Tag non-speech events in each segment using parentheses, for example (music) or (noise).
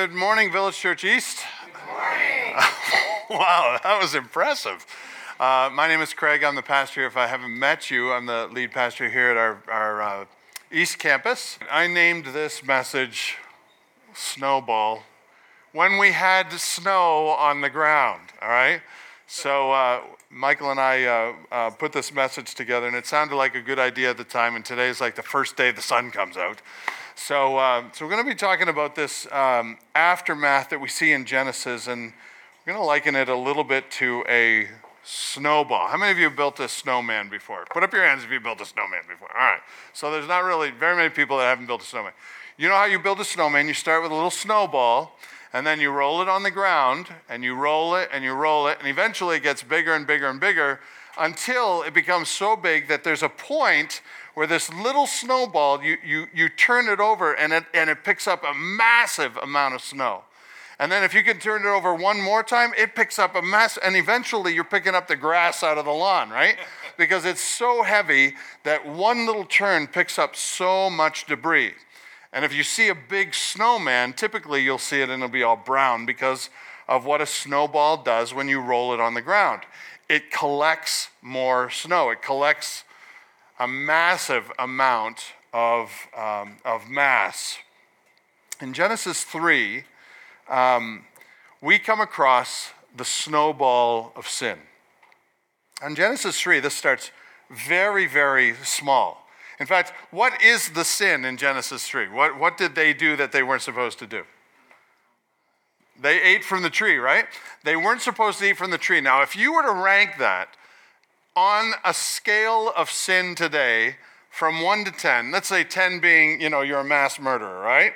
Good morning, Village Church East. Good morning. (laughs) wow, that was impressive. Uh, my name is Craig. I'm the pastor. If I haven't met you, I'm the lead pastor here at our, our uh, East Campus. I named this message Snowball when we had snow on the ground, all right? So, uh, Michael and I uh, uh, put this message together, and it sounded like a good idea at the time, and today is like the first day the sun comes out. So, uh, so we're going to be talking about this um, aftermath that we see in Genesis, and we're going to liken it a little bit to a snowball. How many of you have built a snowman before? Put up your hands if you built a snowman before. All right. So there's not really very many people that haven't built a snowman. You know how you build a snowman? You start with a little snowball, and then you roll it on the ground, and you roll it, and you roll it, and eventually it gets bigger and bigger and bigger until it becomes so big that there's a point where this little snowball, you, you, you turn it over and it, and it picks up a massive amount of snow. And then if you can turn it over one more time, it picks up a mess, and eventually you're picking up the grass out of the lawn, right? (laughs) Because it's so heavy that one little turn picks up so much debris. And if you see a big snowman, typically you'll see it and it'll be all brown because of what a snowball does when you roll it on the ground. It collects more snow, it collects a massive amount of, um, of mass. In Genesis 3, um, we come across the snowball of sin. In Genesis 3, this starts very, very small. In fact, what is the sin in Genesis 3? What, what did they do that they weren't supposed to do? They ate from the tree, right? They weren't supposed to eat from the tree. Now, if you were to rank that on a scale of sin today from 1 to 10, let's say 10 being, you know, you're a mass murderer, right?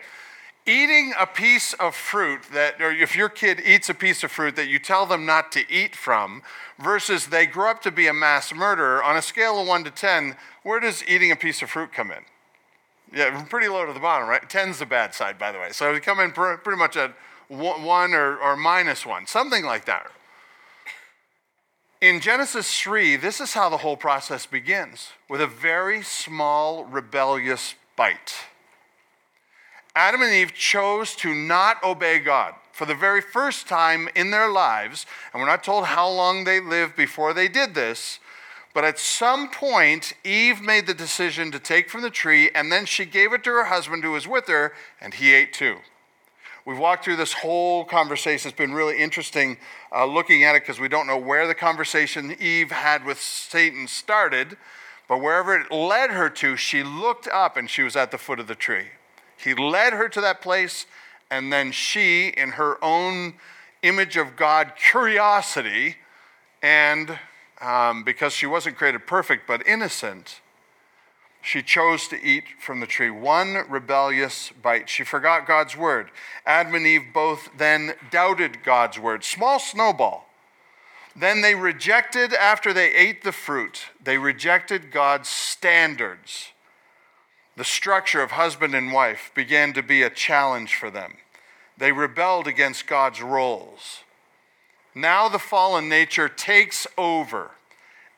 Eating a piece of fruit that, or if your kid eats a piece of fruit that you tell them not to eat from, versus they grow up to be a mass murderer, on a scale of 1 to 10, where does eating a piece of fruit come in? Yeah, pretty low to the bottom, right? 10's the bad side, by the way. So we come in pretty much at 1 or, or minus 1, something like that. In Genesis 3, this is how the whole process begins with a very small, rebellious bite. Adam and Eve chose to not obey God for the very first time in their lives, and we're not told how long they lived before they did this, but at some point, Eve made the decision to take from the tree, and then she gave it to her husband who was with her, and he ate too. We've walked through this whole conversation. It's been really interesting uh, looking at it because we don't know where the conversation Eve had with Satan started, but wherever it led her to, she looked up and she was at the foot of the tree. He led her to that place, and then she, in her own image of God curiosity, and um, because she wasn't created perfect but innocent, she chose to eat from the tree. One rebellious bite. She forgot God's word. Adam and Eve both then doubted God's word. Small snowball. Then they rejected, after they ate the fruit, they rejected God's standards. The structure of husband and wife began to be a challenge for them. They rebelled against God's roles. Now the fallen nature takes over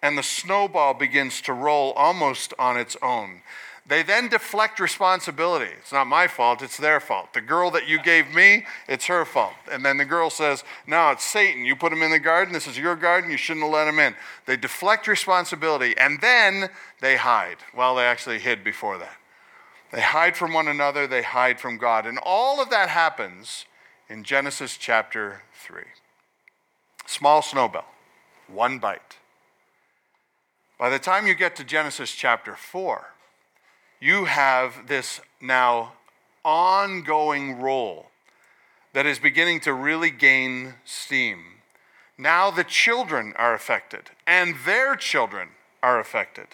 and the snowball begins to roll almost on its own. They then deflect responsibility. It's not my fault, it's their fault. The girl that you gave me, it's her fault. And then the girl says, No, it's Satan. You put him in the garden. This is your garden. You shouldn't have let him in. They deflect responsibility and then they hide. Well, they actually hid before that. They hide from one another, they hide from God. And all of that happens in Genesis chapter 3. Small snowball, one bite. By the time you get to Genesis chapter 4, you have this now ongoing role that is beginning to really gain steam. Now the children are affected, and their children are affected.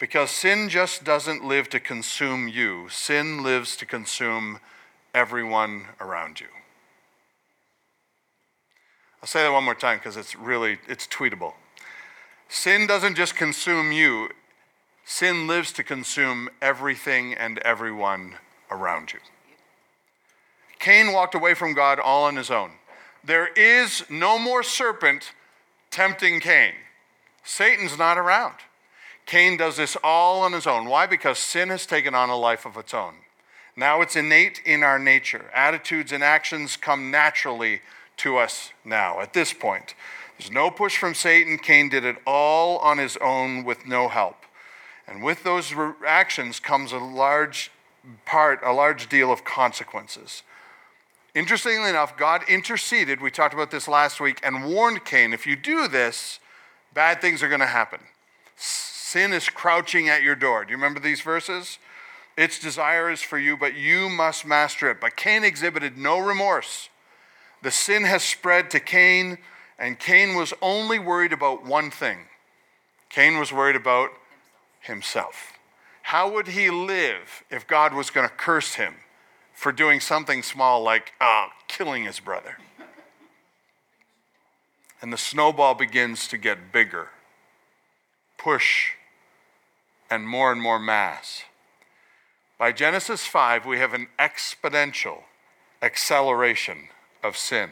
Because sin just doesn't live to consume you, sin lives to consume everyone around you. I'll say that one more time because it's really it's tweetable. Sin doesn't just consume you, sin lives to consume everything and everyone around you. Cain walked away from God all on his own. There is no more serpent tempting Cain. Satan's not around. Cain does this all on his own. Why? Because sin has taken on a life of its own. Now it's innate in our nature. Attitudes and actions come naturally to us now, at this point. There's no push from Satan. Cain did it all on his own with no help. And with those actions comes a large part, a large deal of consequences. Interestingly enough, God interceded, we talked about this last week, and warned Cain if you do this, bad things are going to happen. Sin is crouching at your door. Do you remember these verses? Its desire is for you, but you must master it. But Cain exhibited no remorse. The sin has spread to Cain, and Cain was only worried about one thing Cain was worried about himself. How would he live if God was going to curse him for doing something small like uh, killing his brother? And the snowball begins to get bigger, push, and more and more mass. By Genesis 5, we have an exponential acceleration of sin.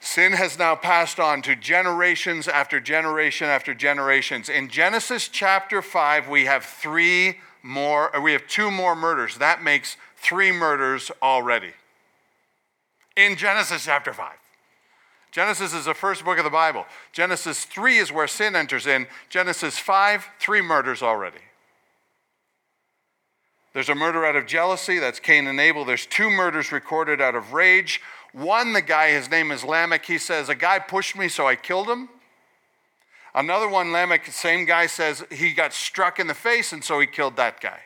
Sin has now passed on to generations after generation after generations. In Genesis chapter 5, we have three more, uh, we have two more murders. That makes three murders already. In Genesis chapter 5. Genesis is the first book of the Bible. Genesis 3 is where sin enters in. Genesis 5, three murders already. There's a murder out of jealousy, that's Cain and Abel. There's two murders recorded out of rage. One, the guy, his name is Lamech, he says, A guy pushed me, so I killed him. Another one, Lamech, same guy says he got struck in the face, and so he killed that guy.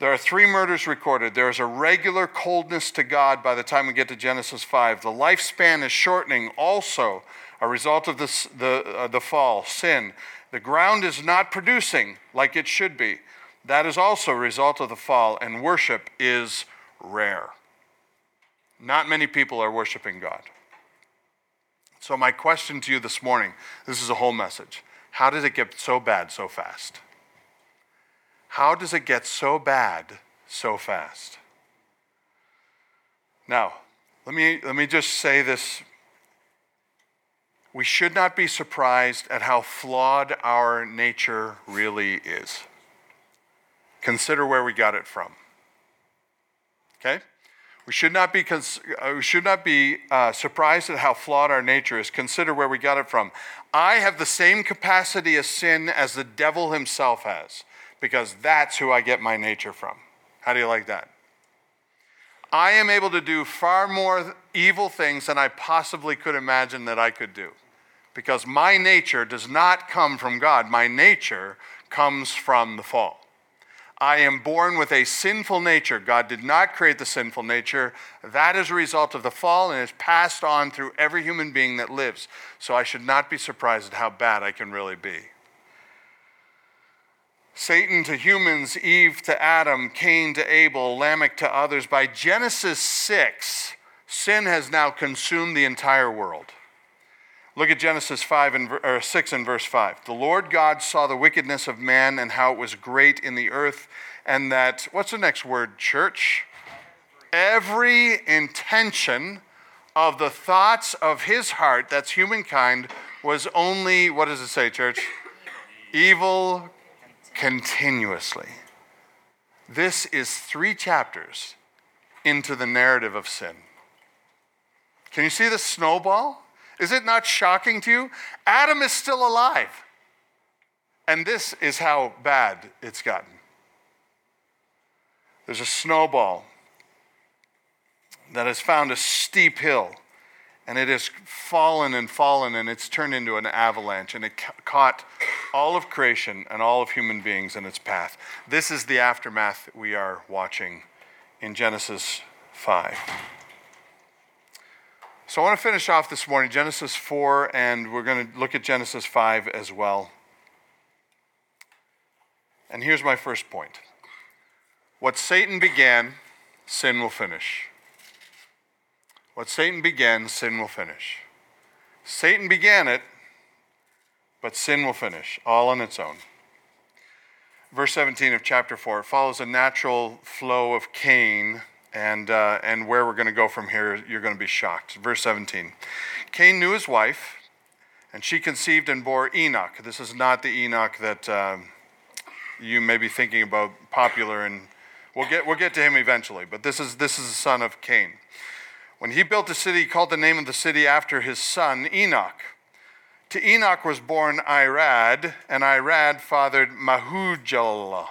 There are three murders recorded. There is a regular coldness to God by the time we get to Genesis 5. The lifespan is shortening, also a result of this, the, uh, the fall, sin. The ground is not producing like it should be. That is also a result of the fall, and worship is rare. Not many people are worshiping God. So, my question to you this morning this is a whole message. How did it get so bad so fast? How does it get so bad so fast? Now, let me, let me just say this we should not be surprised at how flawed our nature really is. Consider where we got it from. Okay? We should not be, cons- uh, we should not be uh, surprised at how flawed our nature is. Consider where we got it from. I have the same capacity of sin as the devil himself has, because that's who I get my nature from. How do you like that? I am able to do far more evil things than I possibly could imagine that I could do because my nature does not come from God. My nature comes from the fall. I am born with a sinful nature. God did not create the sinful nature. That is a result of the fall and is passed on through every human being that lives. So I should not be surprised at how bad I can really be. Satan to humans, Eve to Adam, Cain to Abel, Lamech to others. By Genesis 6, sin has now consumed the entire world. Look at Genesis 5 and, or 6 and verse 5. The Lord God saw the wickedness of man and how it was great in the earth, and that, what's the next word, church? Every intention of the thoughts of his heart, that's humankind, was only, what does it say, church? Evil continuously. This is three chapters into the narrative of sin. Can you see the snowball? Is it not shocking to you? Adam is still alive. And this is how bad it's gotten. There's a snowball that has found a steep hill, and it has fallen and fallen, and it's turned into an avalanche, and it caught all of creation and all of human beings in its path. This is the aftermath we are watching in Genesis 5. So I want to finish off this morning Genesis 4, and we're going to look at Genesis 5 as well. And here's my first point What Satan began, sin will finish. What Satan began, sin will finish. Satan began it, but sin will finish, all on its own. Verse 17 of chapter 4 follows a natural flow of Cain and, uh, and where we're going to go from here, you're going to be shocked. Verse 17 Cain knew his wife, and she conceived and bore Enoch. This is not the Enoch that um, you may be thinking about popular, and we'll get, we'll get to him eventually. But this is, this is the son of Cain. When he built a city, he called the name of the city after his son, Enoch. To Enoch was born Irad, and Irad fathered Mehujael.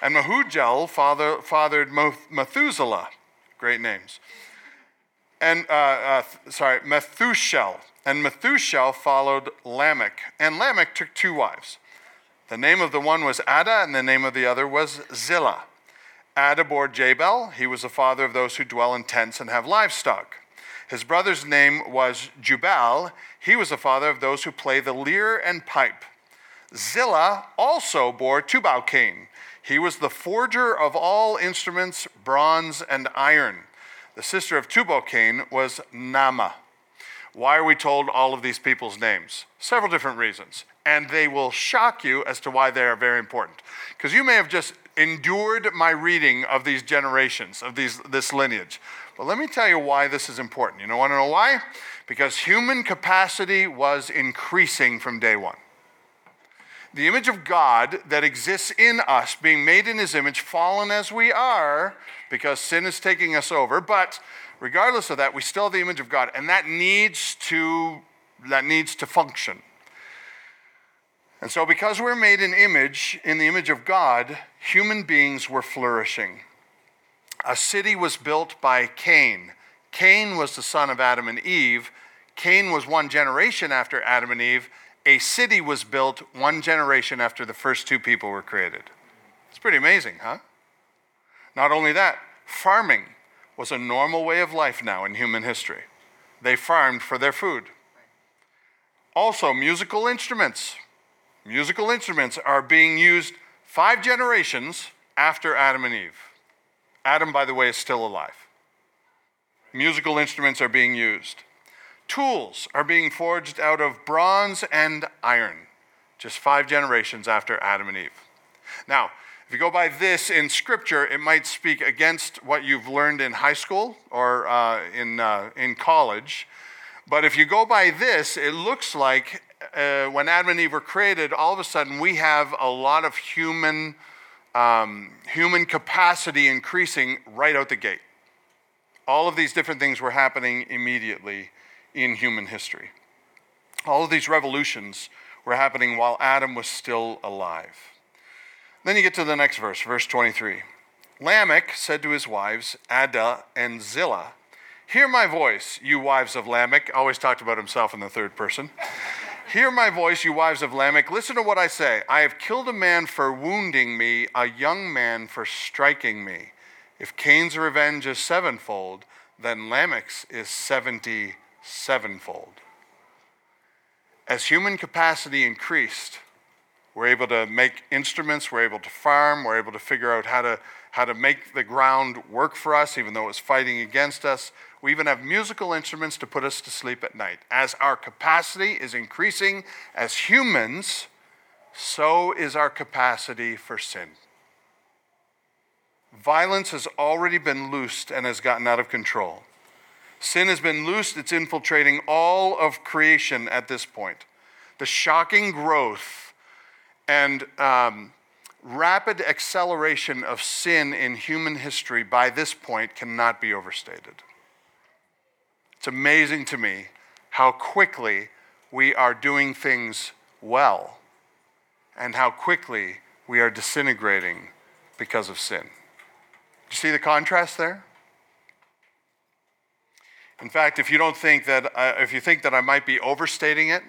And Mehujael father, fathered Methuselah. Great names. And, uh, uh, sorry, Methushael. And Methushael followed Lamech. And Lamech took two wives. The name of the one was Ada, and the name of the other was Zillah. Ada bore Jabal. He was the father of those who dwell in tents and have livestock. His brother's name was Jubal. He was the father of those who play the lyre and pipe. Zillah also bore Tubal Cain. He was the forger of all instruments, bronze and iron. The sister of Tubal Cain was Naamah. Why are we told all of these people's names? Several different reasons. And they will shock you as to why they are very important. Because you may have just endured my reading of these generations, of these, this lineage. But let me tell you why this is important. You know, want to know why? Because human capacity was increasing from day one. The image of God that exists in us, being made in his image, fallen as we are, because sin is taking us over, but regardless of that, we still have the image of God, and that needs to that needs to function. And so, because we're made in image, in the image of God, human beings were flourishing. A city was built by Cain. Cain was the son of Adam and Eve. Cain was one generation after Adam and Eve. A city was built one generation after the first two people were created. It's pretty amazing, huh? Not only that, farming was a normal way of life now in human history. They farmed for their food. Also, musical instruments. Musical instruments are being used five generations after Adam and Eve. Adam, by the way, is still alive. Musical instruments are being used. Tools are being forged out of bronze and iron, just five generations after Adam and Eve. Now, if you go by this in Scripture, it might speak against what you've learned in high school or uh, in, uh, in college. But if you go by this, it looks like uh, when Adam and Eve were created, all of a sudden we have a lot of human, um, human capacity increasing right out the gate. All of these different things were happening immediately in human history. All of these revolutions were happening while Adam was still alive. Then you get to the next verse, verse 23. Lamech said to his wives, Ada and Zillah, Hear my voice, you wives of Lamech. Always talked about himself in the third person. (laughs) Hear my voice, you wives of Lamech. Listen to what I say. I have killed a man for wounding me, a young man for striking me. If Cain's revenge is sevenfold, then Lamech's is seventy sevenfold. As human capacity increased, we're able to make instruments, we're able to farm, we're able to figure out how to, how to make the ground work for us, even though it's fighting against us. We even have musical instruments to put us to sleep at night. As our capacity is increasing as humans, so is our capacity for sin. Violence has already been loosed and has gotten out of control. Sin has been loosed, it's infiltrating all of creation at this point. The shocking growth and um, rapid acceleration of sin in human history by this point cannot be overstated. It's amazing to me how quickly we are doing things well and how quickly we are disintegrating because of sin. You see the contrast there? In fact, if you don't think that, uh, if you think that I might be overstating it,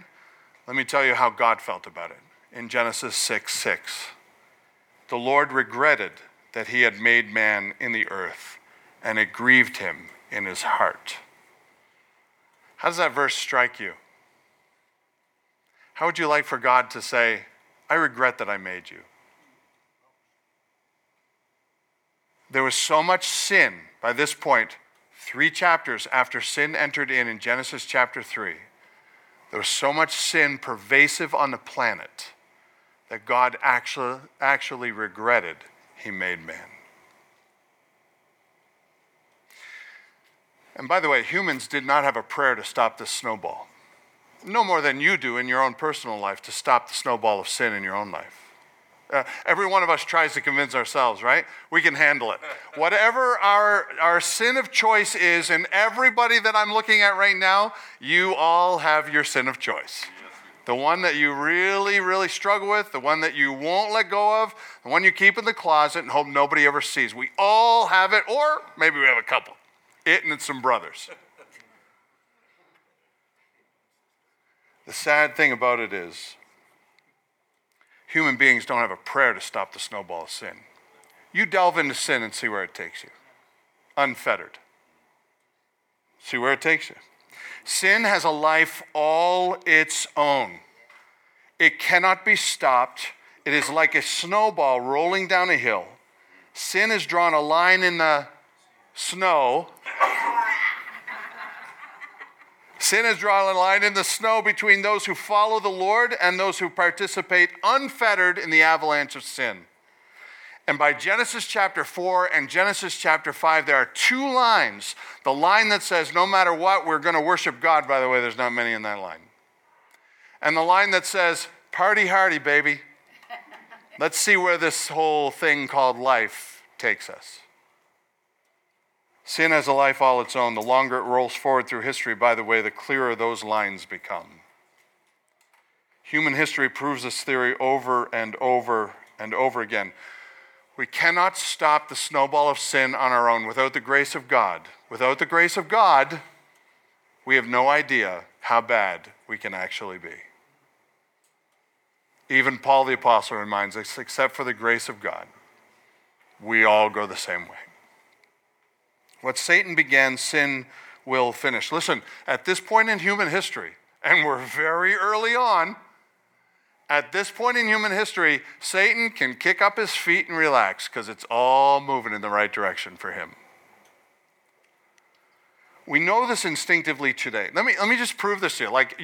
let me tell you how God felt about it in Genesis 6 6. The Lord regretted that he had made man in the earth, and it grieved him in his heart. How does that verse strike you? How would you like for God to say, I regret that I made you? There was so much sin by this point, three chapters after sin entered in in Genesis chapter 3. There was so much sin pervasive on the planet that God actually, actually regretted he made man. And by the way, humans did not have a prayer to stop this snowball. No more than you do in your own personal life to stop the snowball of sin in your own life. Uh, every one of us tries to convince ourselves, right? We can handle it. Whatever our, our sin of choice is, and everybody that I'm looking at right now, you all have your sin of choice. The one that you really, really struggle with, the one that you won't let go of, the one you keep in the closet and hope nobody ever sees. We all have it, or maybe we have a couple. It and some brothers. The sad thing about it is, human beings don't have a prayer to stop the snowball of sin. You delve into sin and see where it takes you, unfettered. See where it takes you. Sin has a life all its own. It cannot be stopped. It is like a snowball rolling down a hill. Sin has drawn a line in the snow Sin has drawn a line in the snow between those who follow the Lord and those who participate unfettered in the avalanche of sin. And by Genesis chapter 4 and Genesis chapter 5, there are two lines. The line that says, no matter what, we're going to worship God. By the way, there's not many in that line. And the line that says, party hardy, baby. Let's see where this whole thing called life takes us. Sin has a life all its own. The longer it rolls forward through history, by the way, the clearer those lines become. Human history proves this theory over and over and over again. We cannot stop the snowball of sin on our own without the grace of God. Without the grace of God, we have no idea how bad we can actually be. Even Paul the Apostle reminds us except for the grace of God, we all go the same way. What Satan began, sin will finish. Listen, at this point in human history, and we're very early on, at this point in human history, Satan can kick up his feet and relax because it's all moving in the right direction for him. We know this instinctively today. Let me, let me just prove this to you. Like,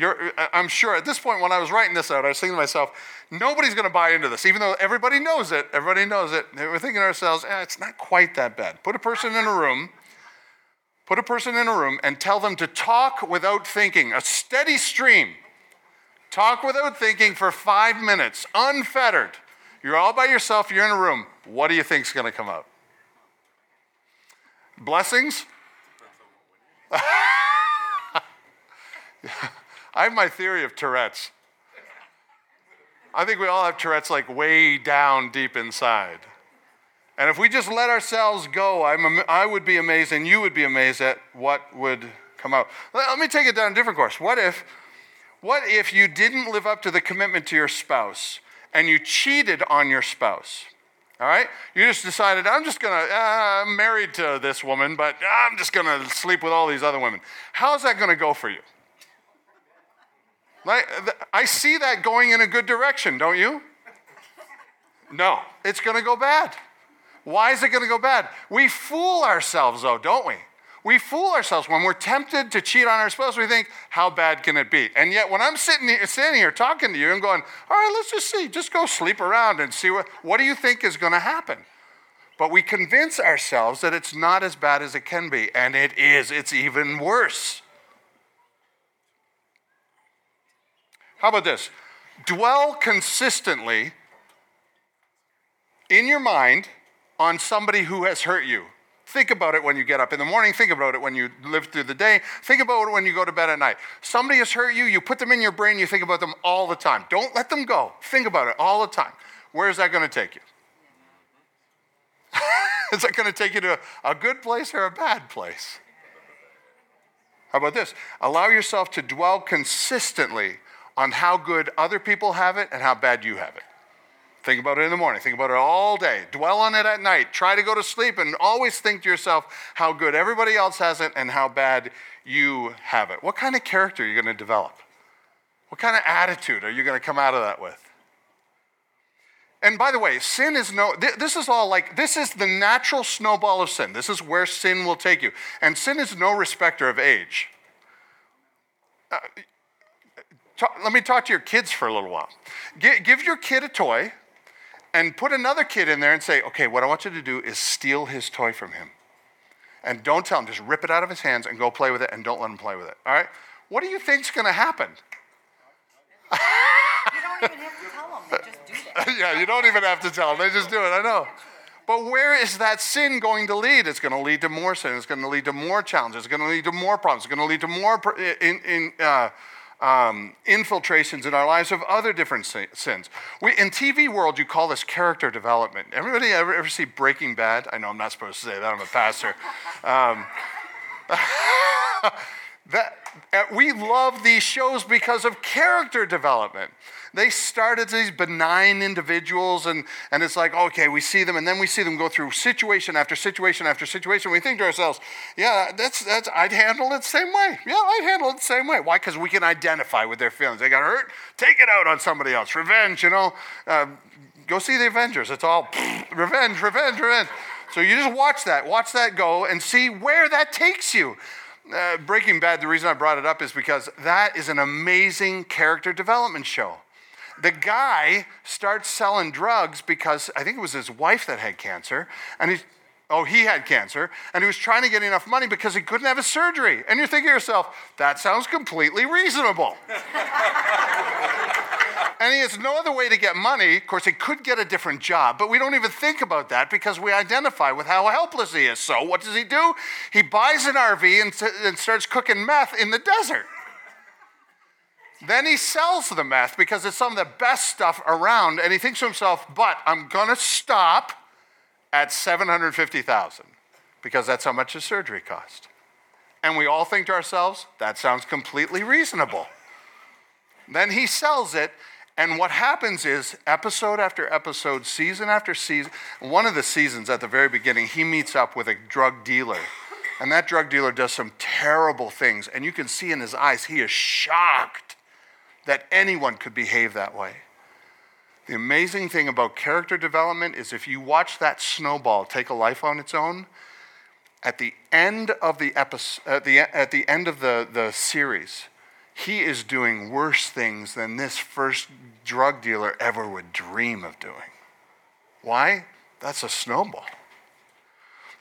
I'm sure at this point, when I was writing this out, I was thinking to myself, nobody's going to buy into this, even though everybody knows it. Everybody knows it. We're thinking to ourselves, eh, it's not quite that bad. Put a person in a room Put a person in a room and tell them to talk without thinking, a steady stream. Talk without thinking for five minutes, unfettered. You're all by yourself, you're in a room. What do you think is going to come out? Blessings? (laughs) I have my theory of Tourette's. I think we all have Tourette's like way down deep inside. And if we just let ourselves go, I'm, I would be amazed and you would be amazed at what would come out. Let me take it down a different course. What if, what if you didn't live up to the commitment to your spouse and you cheated on your spouse? All right? You just decided, I'm just going to, uh, I'm married to this woman, but I'm just going to sleep with all these other women. How's that going to go for you? Like, I see that going in a good direction, don't you? No, it's going to go bad. Why is it going to go bad? We fool ourselves, though, don't we? We fool ourselves when we're tempted to cheat on our spouse. We think, how bad can it be? And yet, when I'm sitting here, here talking to you and going, all right, let's just see, just go sleep around and see what, what do you think is going to happen? But we convince ourselves that it's not as bad as it can be, and it is. It's even worse. How about this? Dwell consistently in your mind on somebody who has hurt you. Think about it when you get up in the morning. Think about it when you live through the day. Think about it when you go to bed at night. Somebody has hurt you, you put them in your brain, you think about them all the time. Don't let them go. Think about it all the time. Where is that going to take you? (laughs) is that going to take you to a good place or a bad place? How about this? Allow yourself to dwell consistently on how good other people have it and how bad you have it. Think about it in the morning. Think about it all day. Dwell on it at night. Try to go to sleep and always think to yourself how good everybody else has it and how bad you have it. What kind of character are you going to develop? What kind of attitude are you going to come out of that with? And by the way, sin is no, this is all like, this is the natural snowball of sin. This is where sin will take you. And sin is no respecter of age. Uh, talk, let me talk to your kids for a little while. give your kid a toy and put another kid in there and say, okay, what I want you to do is steal his toy from him. And don't tell him, just rip it out of his hands and go play with it and don't let him play with it. All right? What do you think's going to happen? you don't even have to tell them, they just do that. (laughs) yeah, you don't even have to tell them. They just do it. I know. But where is that sin going to lead? It's going to lead to more sin. It's going to lead to more challenges. It's going to lead to more problems. It's going to lead to more in, in, uh, um, infiltrations in our lives of other different sins. We, in TV world, you call this character development. Everybody ever, ever see Breaking Bad? I know I'm not supposed to say that. I'm a pastor. Um, (laughs) that, we love these shows because of character development. They start as these benign individuals, and, and it's like, okay, we see them, and then we see them go through situation after situation after situation. We think to ourselves, yeah, that's, that's I'd handle it the same way. Yeah, I'd handle it the same way. Why? Because we can identify with their feelings. They got hurt, take it out on somebody else. Revenge, you know. Uh, go see the Avengers. It's all revenge, revenge, revenge. So you just watch that, watch that go, and see where that takes you. Uh, Breaking Bad, the reason I brought it up is because that is an amazing character development show the guy starts selling drugs because I think it was his wife that had cancer, and he, oh, he had cancer, and he was trying to get enough money because he couldn't have a surgery. And you're thinking to yourself, that sounds completely reasonable. (laughs) and he has no other way to get money. Of course, he could get a different job, but we don't even think about that because we identify with how helpless he is. So, what does he do? He buys an RV and, and starts cooking meth in the desert. Then he sells the meth because it's some of the best stuff around, and he thinks to himself, but I'm going to stop at 750,000 because that's how much his surgery cost. And we all think to ourselves, that sounds completely reasonable. Then he sells it, and what happens is, episode after episode, season after season, one of the seasons at the very beginning, he meets up with a drug dealer. And that drug dealer does some terrible things. And you can see in his eyes, he is shocked that anyone could behave that way. The amazing thing about character development is if you watch that snowball take a life on its own, at the end of the episode, at the, at the end of the, the series, he is doing worse things than this first drug dealer ever would dream of doing. Why? That's a snowball.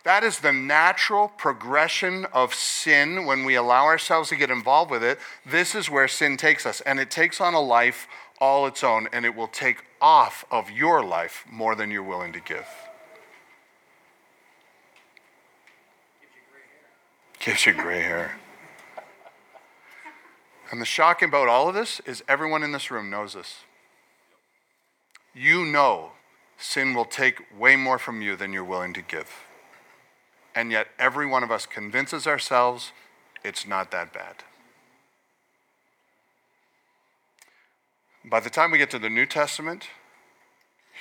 That is the natural progression of sin when we allow ourselves to get involved with it. This is where sin takes us, and it takes on a life all its own, and it will take off of your life more than you're willing to give. Gives you gray hair. And the shocking about all of this is everyone in this room knows this. You know sin will take way more from you than you're willing to give and yet every one of us convinces ourselves it's not that bad. By the time we get to the New Testament,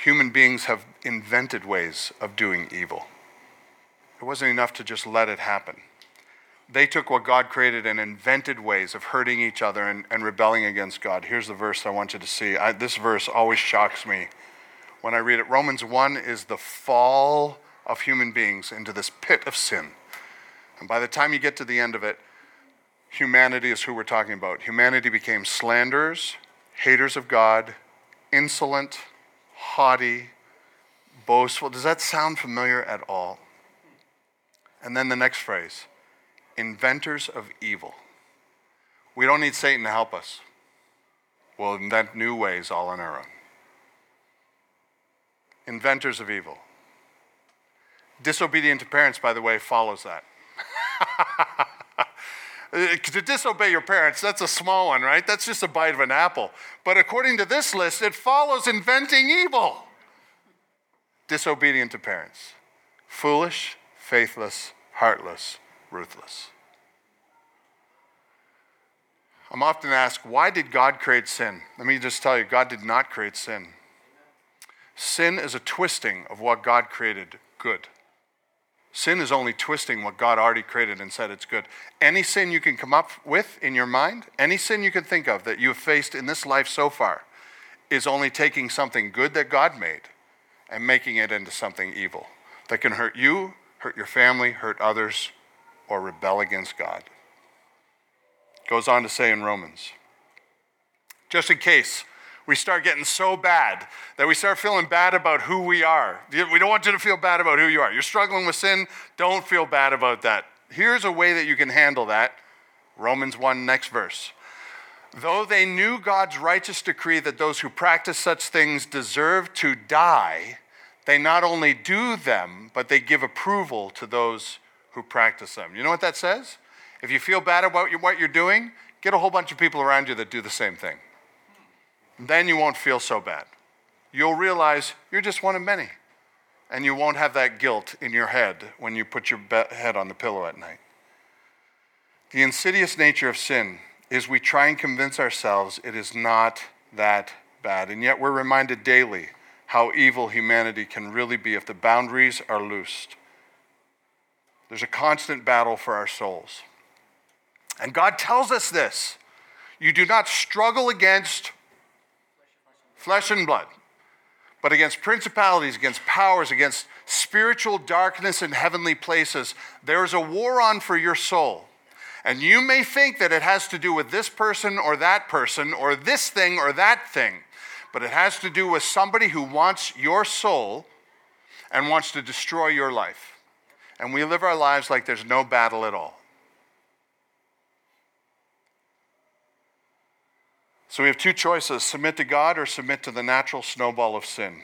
human beings have invented ways of doing evil. It wasn't enough to just let it happen. They took what God created and invented ways of hurting each other and, and rebelling against God. Here's the verse I want you to see. I, this verse always shocks me when I read it. Romans 1 is the fall of human beings into this pit of sin. And by the time you get to the end of it, humanity is who we're talking about. Humanity became slanderers, haters of God, insolent, haughty, boastful. Does that sound familiar at all? And then the next phrase inventors of evil. We don't need Satan to help us. We'll invent new ways all on our own. Inventors of evil. Disobedient to parents, by the way, follows that. (laughs) to disobey your parents, that's a small one, right? That's just a bite of an apple. But according to this list, it follows inventing evil. Disobedient to parents. Foolish, faithless, heartless, ruthless. I'm often asked, why did God create sin? Let me just tell you, God did not create sin. Sin is a twisting of what God created good. Sin is only twisting what God already created and said it's good. Any sin you can come up with in your mind, any sin you can think of that you've faced in this life so far, is only taking something good that God made and making it into something evil that can hurt you, hurt your family, hurt others, or rebel against God. Goes on to say in Romans, just in case we start getting so bad that we start feeling bad about who we are. We don't want you to feel bad about who you are. You're struggling with sin, don't feel bad about that. Here's a way that you can handle that. Romans 1, next verse. Though they knew God's righteous decree that those who practice such things deserve to die, they not only do them, but they give approval to those who practice them. You know what that says? If you feel bad about what you're doing, get a whole bunch of people around you that do the same thing. Then you won't feel so bad. You'll realize you're just one of many. And you won't have that guilt in your head when you put your head on the pillow at night. The insidious nature of sin is we try and convince ourselves it is not that bad. And yet we're reminded daily how evil humanity can really be if the boundaries are loosed. There's a constant battle for our souls. And God tells us this you do not struggle against flesh and blood, but against principalities, against powers, against spiritual darkness in heavenly places. There is a war on for your soul. And you may think that it has to do with this person or that person or this thing or that thing, but it has to do with somebody who wants your soul and wants to destroy your life. And we live our lives like there's no battle at all. So we have two choices submit to God or submit to the natural snowball of sin.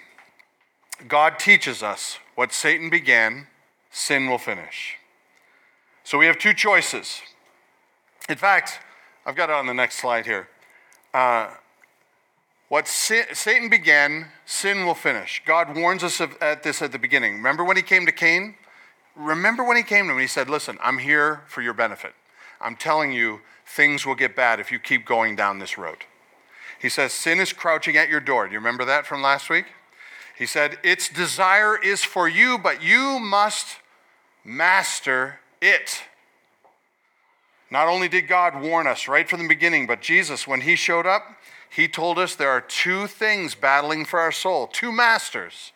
God teaches us what Satan began, sin will finish. So we have two choices in fact, I've got it on the next slide here. Uh, what sin, Satan began, sin will finish. God warns us of, at this at the beginning. Remember when he came to Cain? Remember when he came to him and he said, Listen, I'm here for your benefit. I'm telling you, things will get bad if you keep going down this road. He says, Sin is crouching at your door. Do you remember that from last week? He said, Its desire is for you, but you must master it. Not only did God warn us right from the beginning, but Jesus, when he showed up, he told us there are two things battling for our soul, two masters.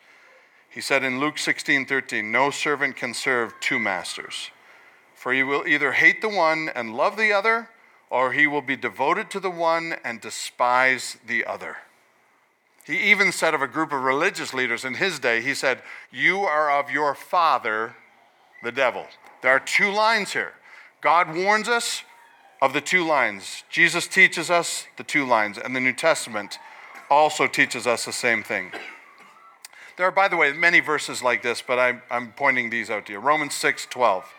He said in Luke 16 13, No servant can serve two masters, for he will either hate the one and love the other, or he will be devoted to the one and despise the other. He even said of a group of religious leaders in his day, he said, You are of your father, the devil. There are two lines here. God warns us of the two lines. Jesus teaches us the two lines, and the New Testament also teaches us the same thing. There are, by the way, many verses like this, but I'm, I'm pointing these out to you. Romans 6 12.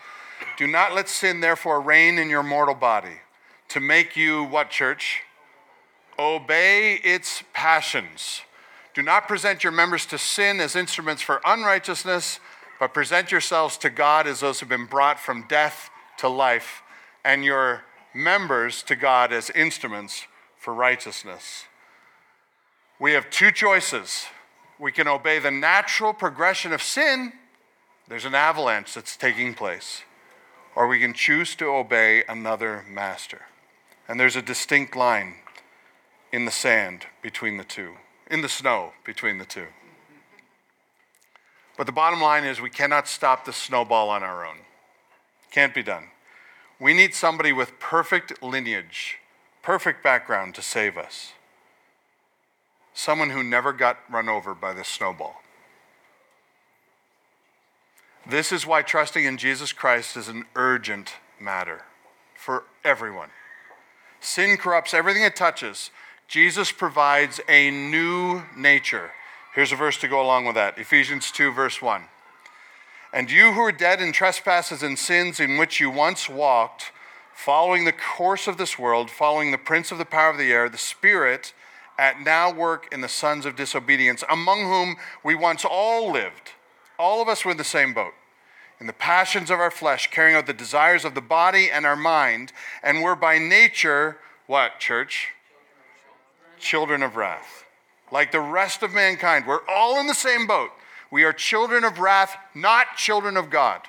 Do not let sin, therefore, reign in your mortal body to make you, what, church? Obey its passions. Do not present your members to sin as instruments for unrighteousness, but present yourselves to God as those who have been brought from death to life, and your members to God as instruments for righteousness. We have two choices. We can obey the natural progression of sin, there's an avalanche that's taking place, or we can choose to obey another master. And there's a distinct line in the sand between the two, in the snow between the two. But the bottom line is we cannot stop the snowball on our own. Can't be done. We need somebody with perfect lineage, perfect background to save us. Someone who never got run over by the snowball. This is why trusting in Jesus Christ is an urgent matter for everyone. Sin corrupts everything it touches. Jesus provides a new nature. Here's a verse to go along with that Ephesians 2, verse 1. And you who are dead in trespasses and sins in which you once walked, following the course of this world, following the prince of the power of the air, the spirit at now work in the sons of disobedience, among whom we once all lived. All of us were in the same boat. In the passions of our flesh, carrying out the desires of the body and our mind, and were by nature, what, church? Children of wrath. Like the rest of mankind, we're all in the same boat. We are children of wrath, not children of God.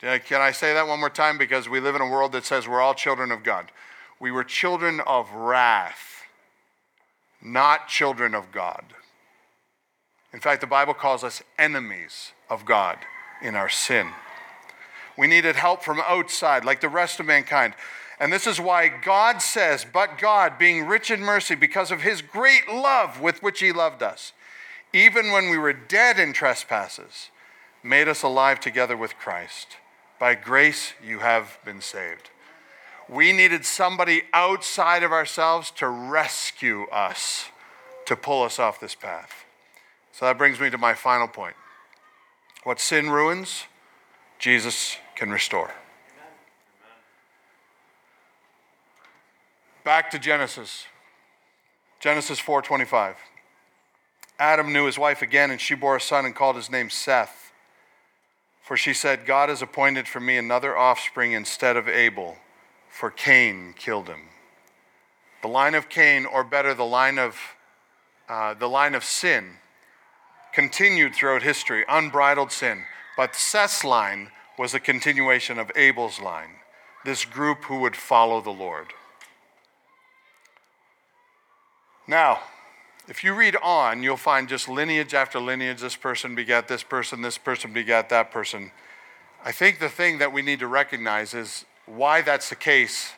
Can I say that one more time? Because we live in a world that says we're all children of God. We were children of wrath, not children of God. In fact, the Bible calls us enemies of God in our sin. We needed help from outside, like the rest of mankind. And this is why God says, But God, being rich in mercy, because of his great love with which he loved us, even when we were dead in trespasses, made us alive together with Christ. By grace you have been saved. We needed somebody outside of ourselves to rescue us, to pull us off this path. So that brings me to my final point. What sin ruins, Jesus can restore. Back to Genesis. Genesis 4:25. Adam knew his wife again and she bore a son and called his name Seth. For she said, God has appointed for me another offspring instead of Abel, for Cain killed him. The line of Cain, or better, the line of, uh, the line of sin, continued throughout history, unbridled sin. But Seth's line was a continuation of Abel's line, this group who would follow the Lord. Now, if you read on, you'll find just lineage after lineage. This person begat this person, this person begat that person. I think the thing that we need to recognize is why that's the case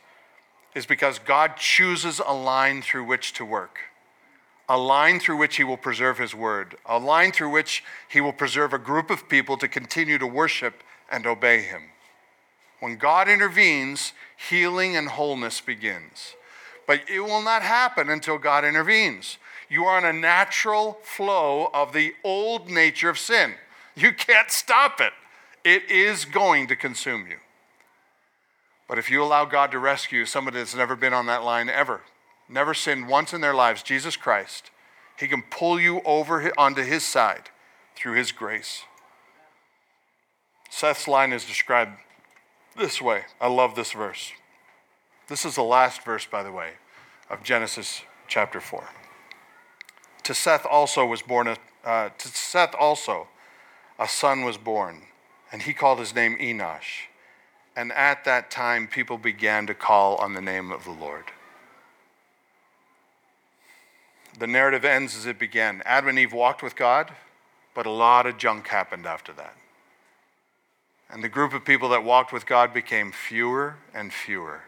is because God chooses a line through which to work, a line through which He will preserve His word, a line through which He will preserve a group of people to continue to worship and obey Him. When God intervenes, healing and wholeness begins. But it will not happen until God intervenes. You are on a natural flow of the old nature of sin. You can't stop it, it is going to consume you. But if you allow God to rescue somebody that's never been on that line ever, never sinned once in their lives, Jesus Christ, He can pull you over onto His side through His grace. Seth's line is described this way. I love this verse. This is the last verse, by the way, of Genesis chapter 4. To Seth also was born a, uh, to Seth also a son was born, and he called his name Enosh. And at that time, people began to call on the name of the Lord. The narrative ends as it began. Adam and Eve walked with God, but a lot of junk happened after that. And the group of people that walked with God became fewer and fewer.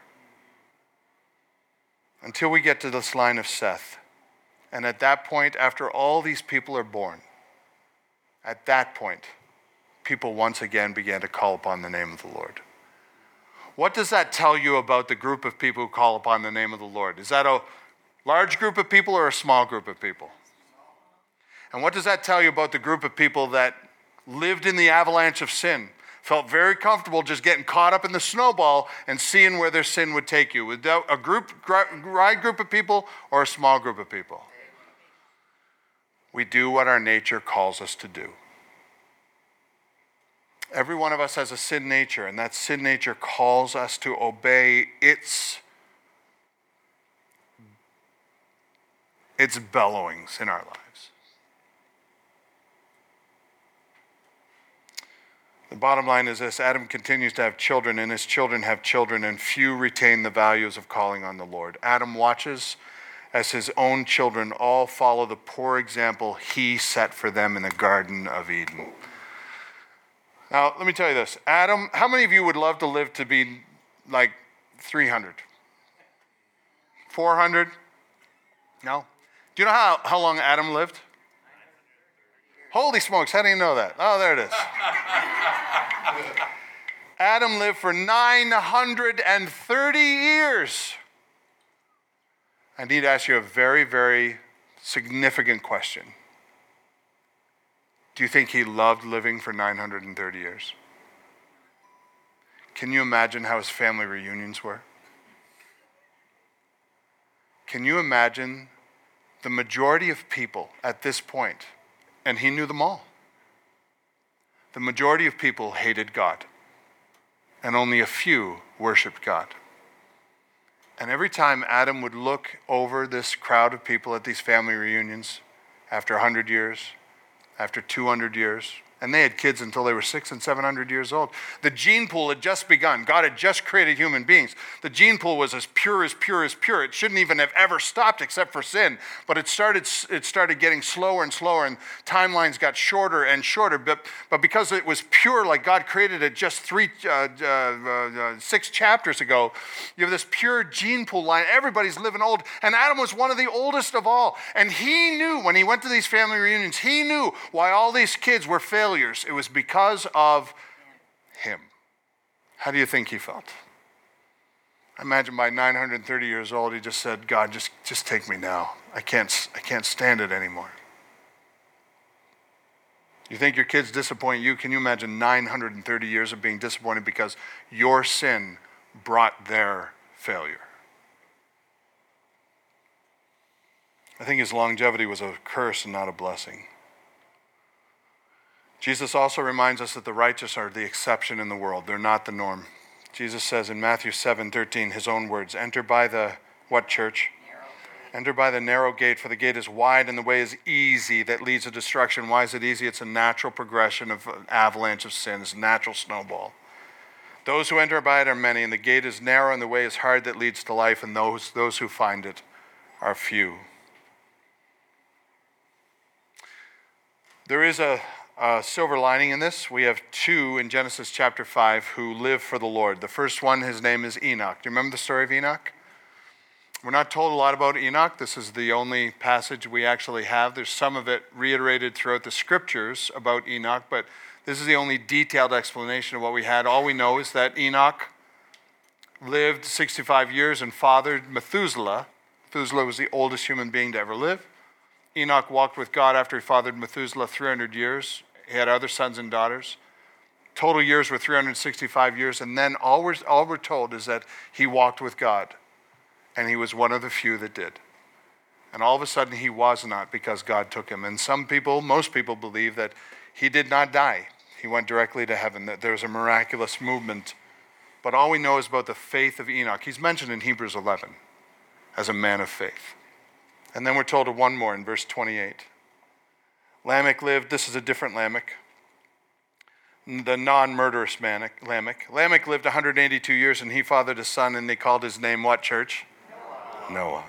Until we get to this line of Seth. And at that point, after all these people are born, at that point, people once again began to call upon the name of the Lord. What does that tell you about the group of people who call upon the name of the Lord? Is that a large group of people or a small group of people? And what does that tell you about the group of people that lived in the avalanche of sin? Felt very comfortable just getting caught up in the snowball and seeing where their sin would take you. Without a group, wide group of people or a small group of people? we do what our nature calls us to do. Every one of us has a sin nature, and that sin nature calls us to obey its, its bellowings in our lives. The bottom line is this Adam continues to have children, and his children have children, and few retain the values of calling on the Lord. Adam watches as his own children all follow the poor example he set for them in the Garden of Eden. Now, let me tell you this Adam, how many of you would love to live to be like 300? 400? No? Do you know how, how long Adam lived? Holy smokes, how do you know that? Oh, there it is. (laughs) Adam lived for 930 years. I need to ask you a very, very significant question. Do you think he loved living for 930 years? Can you imagine how his family reunions were? Can you imagine the majority of people at this point, and he knew them all, the majority of people hated God, and only a few worshiped God. And every time Adam would look over this crowd of people at these family reunions, after 100 years, after 200 years, and they had kids until they were six and 700 years old. The gene pool had just begun. God had just created human beings. The gene pool was as pure as pure as pure. It shouldn't even have ever stopped except for sin. But it started, it started getting slower and slower, and timelines got shorter and shorter. But, but because it was pure, like God created it just three, uh, uh, uh, six chapters ago, you have this pure gene pool line. Everybody's living old. And Adam was one of the oldest of all. And he knew when he went to these family reunions, he knew why all these kids were failing failures, it was because of him. How do you think he felt? I imagine by 930 years old, he just said, God, just, just take me now. I can't, I can't stand it anymore. You think your kids disappoint you? Can you imagine 930 years of being disappointed because your sin brought their failure? I think his longevity was a curse and not a blessing. Jesus also reminds us that the righteous are the exception in the world, they're not the norm. Jesus says in Matthew 7 13, his own words, Enter by the what church? Enter by the narrow gate, for the gate is wide and the way is easy that leads to destruction. Why is it easy? It's a natural progression of an avalanche of sin, it's a natural snowball. Those who enter by it are many, and the gate is narrow and the way is hard that leads to life, and those, those who find it are few. There is a, a silver lining in this. We have two in Genesis chapter 5 who live for the Lord. The first one, his name is Enoch. Do you remember the story of Enoch? We're not told a lot about Enoch. This is the only passage we actually have. There's some of it reiterated throughout the scriptures about Enoch, but this is the only detailed explanation of what we had. All we know is that Enoch lived 65 years and fathered Methuselah. Methuselah was the oldest human being to ever live. Enoch walked with God after he fathered Methuselah 300 years. He had other sons and daughters. Total years were 365 years, and then all we're, all we're told is that he walked with God, and he was one of the few that did. And all of a sudden, he was not because God took him. And some people, most people, believe that he did not die. He went directly to heaven, that there was a miraculous movement. But all we know is about the faith of Enoch. He's mentioned in Hebrews 11 as a man of faith. And then we're told of one more in verse 28. Lamech lived, this is a different Lamech, the non murderous Lamech. Lamech lived 182 years and he fathered a son, and they called his name what, church? Noah. Noah.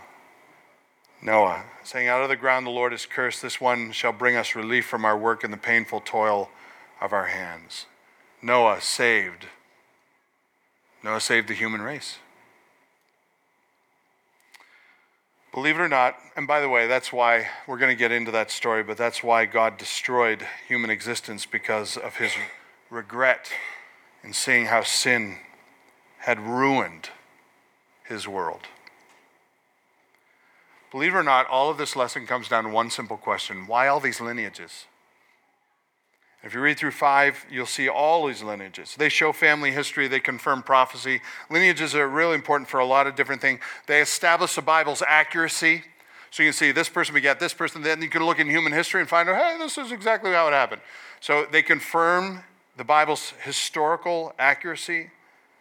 Noah, saying, Out of the ground the Lord is cursed. This one shall bring us relief from our work and the painful toil of our hands. Noah saved. Noah saved the human race. Believe it or not, and by the way, that's why we're going to get into that story, but that's why God destroyed human existence because of his regret in seeing how sin had ruined his world. Believe it or not, all of this lesson comes down to one simple question why all these lineages? If you read through five, you'll see all these lineages. They show family history, they confirm prophecy. Lineages are really important for a lot of different things. They establish the Bible's accuracy. So you can see this person begat this person, then you can look in human history and find out, hey, this is exactly how it happened. So they confirm the Bible's historical accuracy.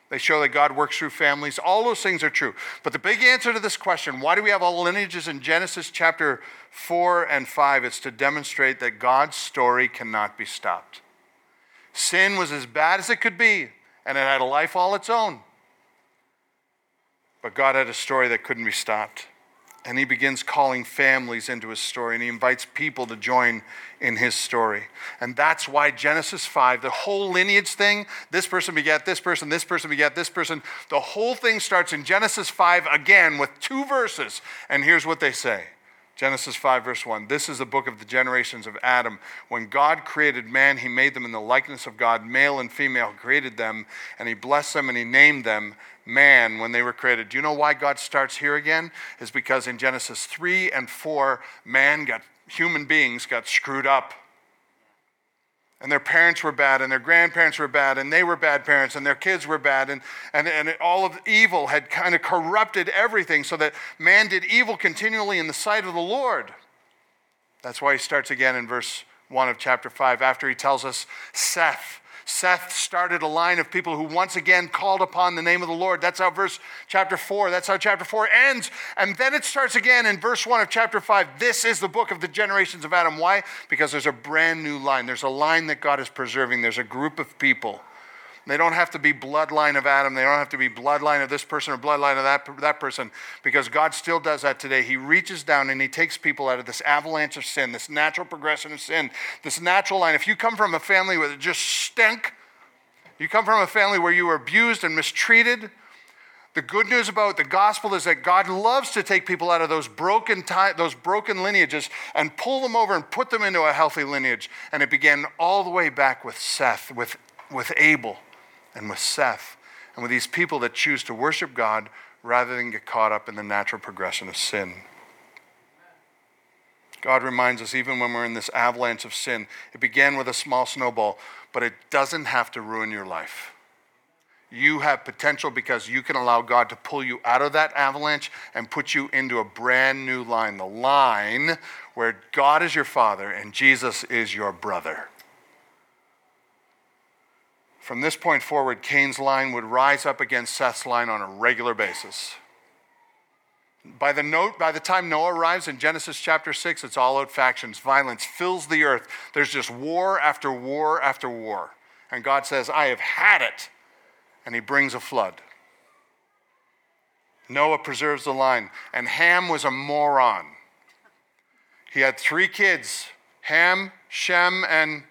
They show that God works through families. All those things are true. But the big answer to this question, why do we have all lineages in Genesis chapter 4 and 5? It's to demonstrate that God's story cannot be stopped. Sin was as bad as it could be, and it had a life all its own. But God had a story that couldn't be stopped. And he begins calling families into his story, and he invites people to join in his story. And that's why Genesis 5, the whole lineage thing, this person begat this person, this person begat this person, the whole thing starts in Genesis 5 again with two verses. And here's what they say Genesis 5, verse 1. This is the book of the generations of Adam. When God created man, he made them in the likeness of God, male and female, created them, and he blessed them and he named them man when they were created. Do you know why God starts here again? Is because in Genesis 3 and 4, man got, human beings got screwed up. And their parents were bad, and their grandparents were bad, and they were bad parents, and their kids were bad, and, and, and all of evil had kind of corrupted everything so that man did evil continually in the sight of the Lord. That's why he starts again in verse 1 of chapter 5 after he tells us Seth Seth started a line of people who once again called upon the name of the Lord. That's how verse chapter 4, that's how chapter 4 ends. And then it starts again in verse 1 of chapter 5. This is the book of the generations of Adam. Why? Because there's a brand new line. There's a line that God is preserving. There's a group of people they don't have to be bloodline of Adam. They don't have to be bloodline of this person or bloodline of that, that person because God still does that today. He reaches down and He takes people out of this avalanche of sin, this natural progression of sin, this natural line. If you come from a family where it just stink, you come from a family where you were abused and mistreated, the good news about the gospel is that God loves to take people out of those broken, those broken lineages and pull them over and put them into a healthy lineage. And it began all the way back with Seth, with, with Abel and with Seth and with these people that choose to worship God rather than get caught up in the natural progression of sin. God reminds us, even when we're in this avalanche of sin, it began with a small snowball, but it doesn't have to ruin your life. You have potential because you can allow God to pull you out of that avalanche and put you into a brand new line the line where God is your father and Jesus is your brother. From this point forward, Cain's line would rise up against Seth's line on a regular basis. By the, note, by the time Noah arrives in Genesis chapter 6, it's all out factions. Violence fills the earth. There's just war after war after war. And God says, I have had it. And he brings a flood. Noah preserves the line. And Ham was a moron. He had three kids Ham, Shem, and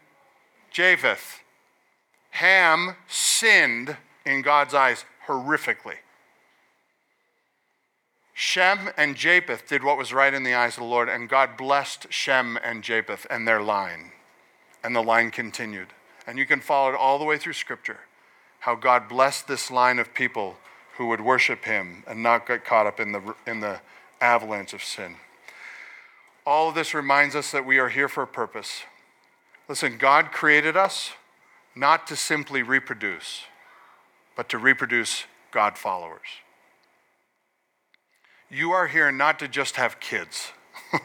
Japheth. Ham sinned in God's eyes horrifically. Shem and Japheth did what was right in the eyes of the Lord, and God blessed Shem and Japheth and their line. And the line continued. And you can follow it all the way through Scripture how God blessed this line of people who would worship Him and not get caught up in the, in the avalanche of sin. All of this reminds us that we are here for a purpose. Listen, God created us not to simply reproduce, but to reproduce God followers. You are here not to just have kids. (laughs)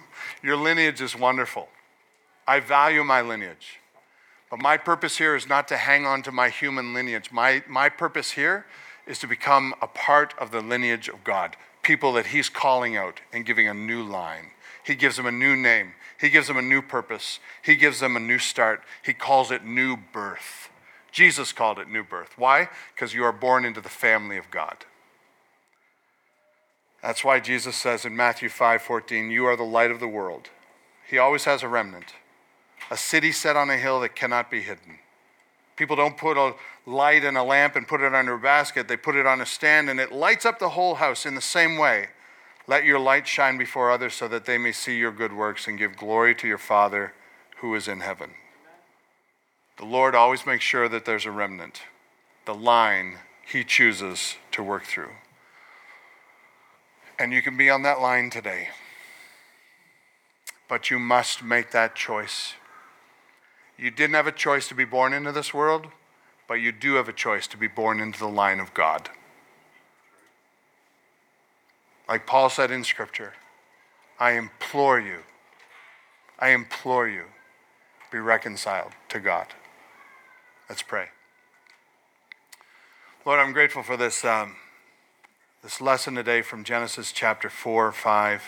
Your lineage is wonderful. I value my lineage. But my purpose here is not to hang on to my human lineage. My, my purpose here is to become a part of the lineage of God, people that He's calling out and giving a new line. He gives them a new name, He gives them a new purpose, He gives them a new start. He calls it new birth. Jesus called it new birth. Why? Because you are born into the family of God. That's why Jesus says in Matthew 5:14, "You are the light of the world." He always has a remnant. A city set on a hill that cannot be hidden. People don't put a light in a lamp and put it under a basket. They put it on a stand and it lights up the whole house in the same way. Let your light shine before others so that they may see your good works and give glory to your Father who is in heaven. The Lord always makes sure that there's a remnant, the line he chooses to work through. And you can be on that line today. But you must make that choice. You didn't have a choice to be born into this world, but you do have a choice to be born into the line of God. Like Paul said in Scripture, I implore you, I implore you, be reconciled to God. Let's pray. Lord, I'm grateful for this. Um, this lesson today from Genesis chapter 4 5.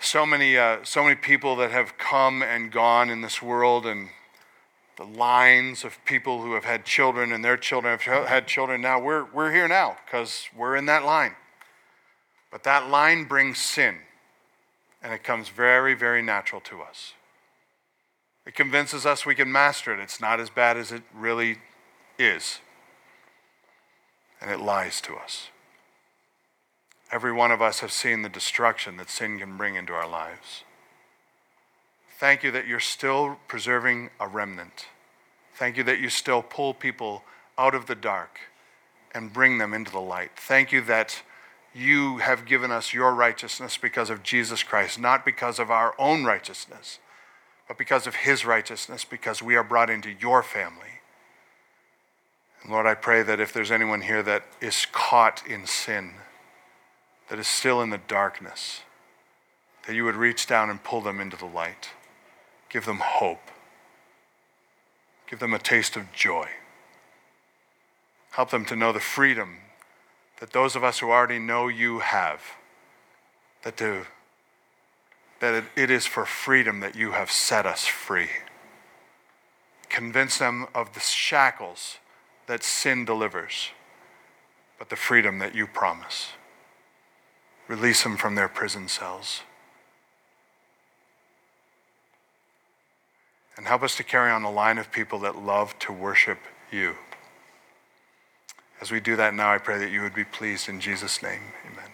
So many, uh, so many people that have come and gone in this world, and the lines of people who have had children and their children have had children. Now we're, we're here now because we're in that line. But that line brings sin, and it comes very, very natural to us. It convinces us we can master it. It's not as bad as it really is and it lies to us. Every one of us have seen the destruction that sin can bring into our lives. Thank you that you're still preserving a remnant. Thank you that you still pull people out of the dark and bring them into the light. Thank you that you have given us your righteousness because of Jesus Christ, not because of our own righteousness, but because of his righteousness, because we are brought into your family. Lord, I pray that if there's anyone here that is caught in sin, that is still in the darkness, that you would reach down and pull them into the light. Give them hope. Give them a taste of joy. Help them to know the freedom that those of us who already know you have. That, to, that it, it is for freedom that you have set us free. Convince them of the shackles that sin delivers, but the freedom that you promise. Release them from their prison cells. And help us to carry on a line of people that love to worship you. As we do that now, I pray that you would be pleased in Jesus' name. Amen.